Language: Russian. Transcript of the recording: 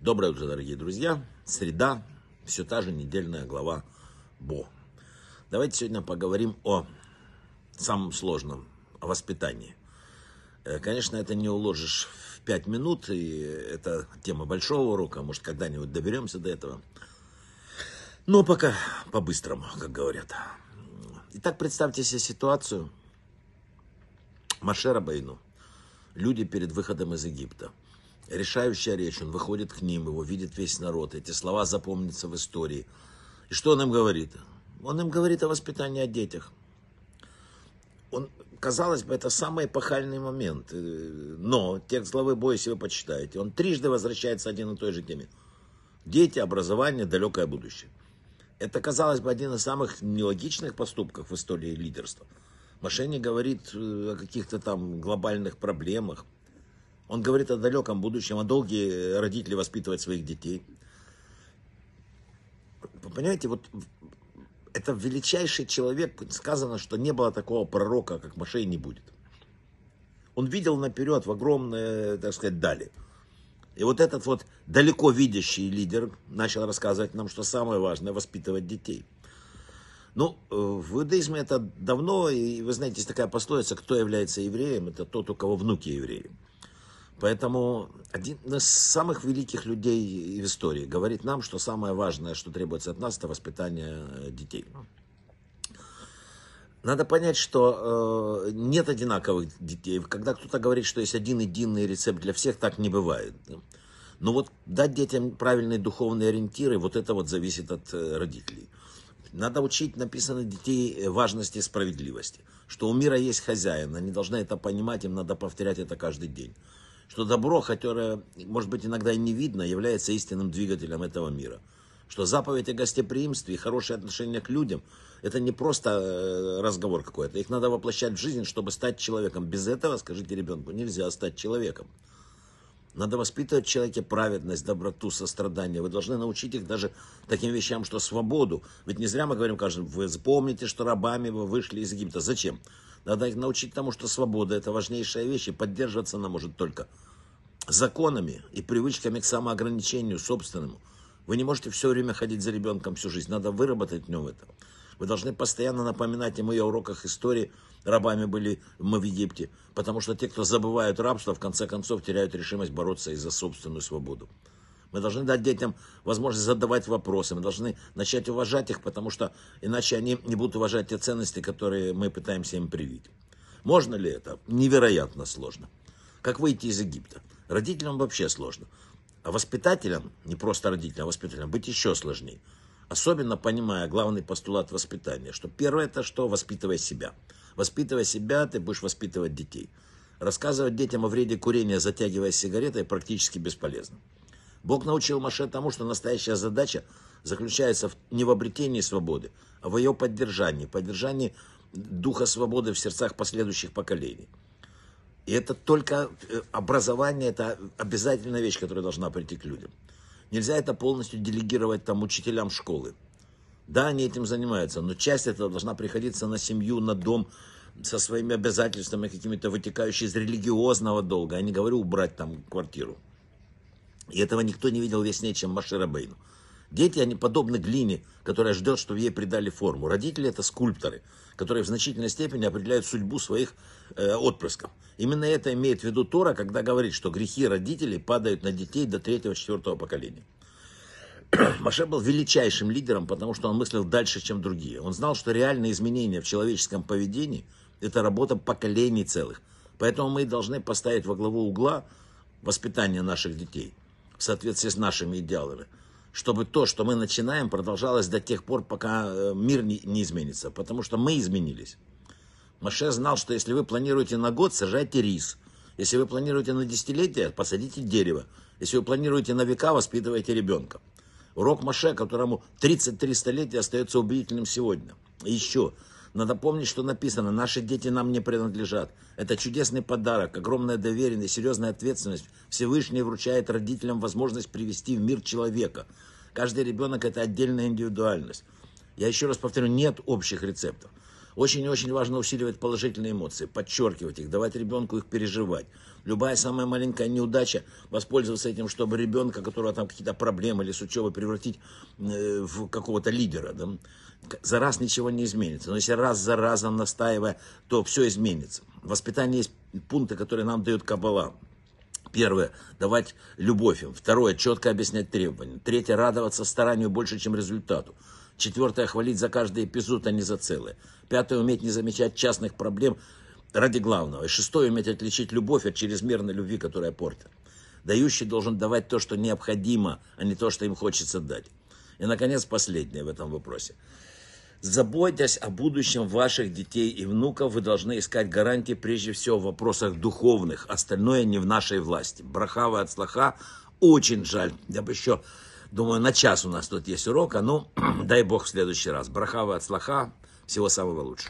Доброе утро, дорогие друзья. Среда, все та же недельная глава Бо. Давайте сегодня поговорим о самом сложном, о воспитании. Э, конечно, это не уложишь в пять минут, и это тема большого урока, может, когда-нибудь доберемся до этого. Но пока по-быстрому, как говорят. Итак, представьте себе ситуацию. Машера Бейну. Люди перед выходом из Египта – решающая речь, он выходит к ним, его видит весь народ, эти слова запомнятся в истории. И что он им говорит? Он им говорит о воспитании о детях. Он, казалось бы, это самый эпохальный момент. Э, но текст главы боя, если почитаете, он трижды возвращается один и той же теме. Дети, образование, далекое будущее. Это, казалось бы, один из самых нелогичных поступков в истории лидерства. Мошенник говорит э, о каких-то там глобальных проблемах, он говорит о далеком будущем, о долге родителей воспитывать своих детей. Вы понимаете, вот это величайший человек, сказано, что не было такого пророка, как Машей, не будет. Он видел наперед в огромные, так сказать, дали. И вот этот вот далеко видящий лидер начал рассказывать нам, что самое важное – воспитывать детей. Ну, э, в иудаизме это давно, и вы знаете, есть такая пословица, кто является евреем, это тот, у кого внуки евреи. Поэтому один из самых великих людей в истории говорит нам, что самое важное, что требуется от нас, это воспитание э, детей. Надо понять, что э, нет одинаковых детей. Когда кто-то говорит, что есть один единый рецепт для всех, так не бывает. Но вот дать детям правильные духовные ориентиры, вот это вот зависит от э, родителей. Надо учить написано детей э, важности справедливости. Что у мира есть хозяин, они должны это понимать, им надо повторять это каждый день что добро, которое, может быть, иногда и не видно, является истинным двигателем этого мира. Что заповедь о гостеприимстве и хорошее отношение к людям – это не просто э, разговор какой-то. Их надо воплощать в жизнь, чтобы стать человеком. Без этого, скажите ребенку, нельзя стать человеком. Надо воспитывать в человеке праведность, доброту, сострадание. Вы должны научить их даже таким вещам, что свободу. Ведь не зря мы говорим, каждому, вы помните, что рабами вы вышли из Египта. Зачем? Надо их научить тому, что свобода – это важнейшая вещь, и поддерживаться она может только законами и привычками к самоограничению собственному. Вы не можете все время ходить за ребенком всю жизнь. Надо выработать в нем это. Вы должны постоянно напоминать ему и о уроках истории. Рабами были мы в Египте. Потому что те, кто забывают рабство, в конце концов теряют решимость бороться и за собственную свободу. Мы должны дать детям возможность задавать вопросы. Мы должны начать уважать их, потому что иначе они не будут уважать те ценности, которые мы пытаемся им привить. Можно ли это? Невероятно сложно. Как выйти из Египта? Родителям вообще сложно. А воспитателям, не просто родителям, а воспитателям, быть еще сложнее. Особенно понимая главный постулат воспитания, что первое это что? Воспитывай себя. Воспитывая себя, ты будешь воспитывать детей. Рассказывать детям о вреде курения, затягивая сигаретой, практически бесполезно. Бог научил Маше тому, что настоящая задача заключается не в обретении свободы, а в ее поддержании, поддержании духа свободы в сердцах последующих поколений. И это только э, образование, это обязательная вещь, которая должна прийти к людям. Нельзя это полностью делегировать там учителям школы. Да, они этим занимаются, но часть этого должна приходиться на семью, на дом, со своими обязательствами какими-то вытекающими из религиозного долга. Я не говорю убрать там квартиру. И этого никто не видел яснее, чем Машира Бейну. Дети, они подобны глине, которая ждет, чтобы ей придали форму. Родители это скульпторы, которые в значительной степени определяют судьбу своих э, отпрысков. Именно это имеет в виду Тора, когда говорит, что грехи родителей падают на детей до третьего-четвертого поколения. Маше был величайшим лидером, потому что он мыслил дальше, чем другие. Он знал, что реальные изменения в человеческом поведении – это работа поколений целых. Поэтому мы должны поставить во главу угла воспитание наших детей – в соответствии с нашими идеалами. Чтобы то, что мы начинаем, продолжалось до тех пор, пока э, мир не, не изменится. Потому что мы изменились. Маше знал, что если вы планируете на год, сажайте рис. Если вы планируете на десятилетие, посадите дерево. Если вы планируете на века, воспитывайте ребенка. Урок Маше, которому 33 столетия остается убедительным сегодня. И еще, надо помнить, что написано, наши дети нам не принадлежат. Это чудесный подарок, огромная доверенность, серьезная ответственность. Всевышний вручает родителям возможность привести в мир человека. Каждый ребенок – это отдельная индивидуальность. Я еще раз повторю, нет общих рецептов. Очень и очень важно усиливать положительные эмоции, подчеркивать их, давать ребенку их переживать. Любая самая маленькая неудача, воспользоваться этим, чтобы ребенка, у которого там какие-то проблемы или с учебой, превратить э, в какого-то лидера. Да? За раз ничего не изменится. Но если раз за разом настаивая, то все изменится. В воспитании есть пункты, которые нам дают Каббала. Первое, давать любовь им. Второе, четко объяснять требования. Третье, радоваться старанию больше, чем результату. Четвертое, хвалить за каждый эпизод, а не за целое. Пятое, уметь не замечать частных проблем ради главного. И шестое, уметь отличить любовь от чрезмерной любви, которая портит. Дающий должен давать то, что необходимо, а не то, что им хочется дать. И, наконец, последнее в этом вопросе. Заботясь о будущем ваших детей и внуков, вы должны искать гарантии прежде всего в вопросах духовных. Остальное не в нашей власти. Брахава от слаха. Очень жаль. Я бы еще, думаю, на час у нас тут есть урок. А ну, дай Бог в следующий раз. Брахава от слаха. Всего самого лучшего.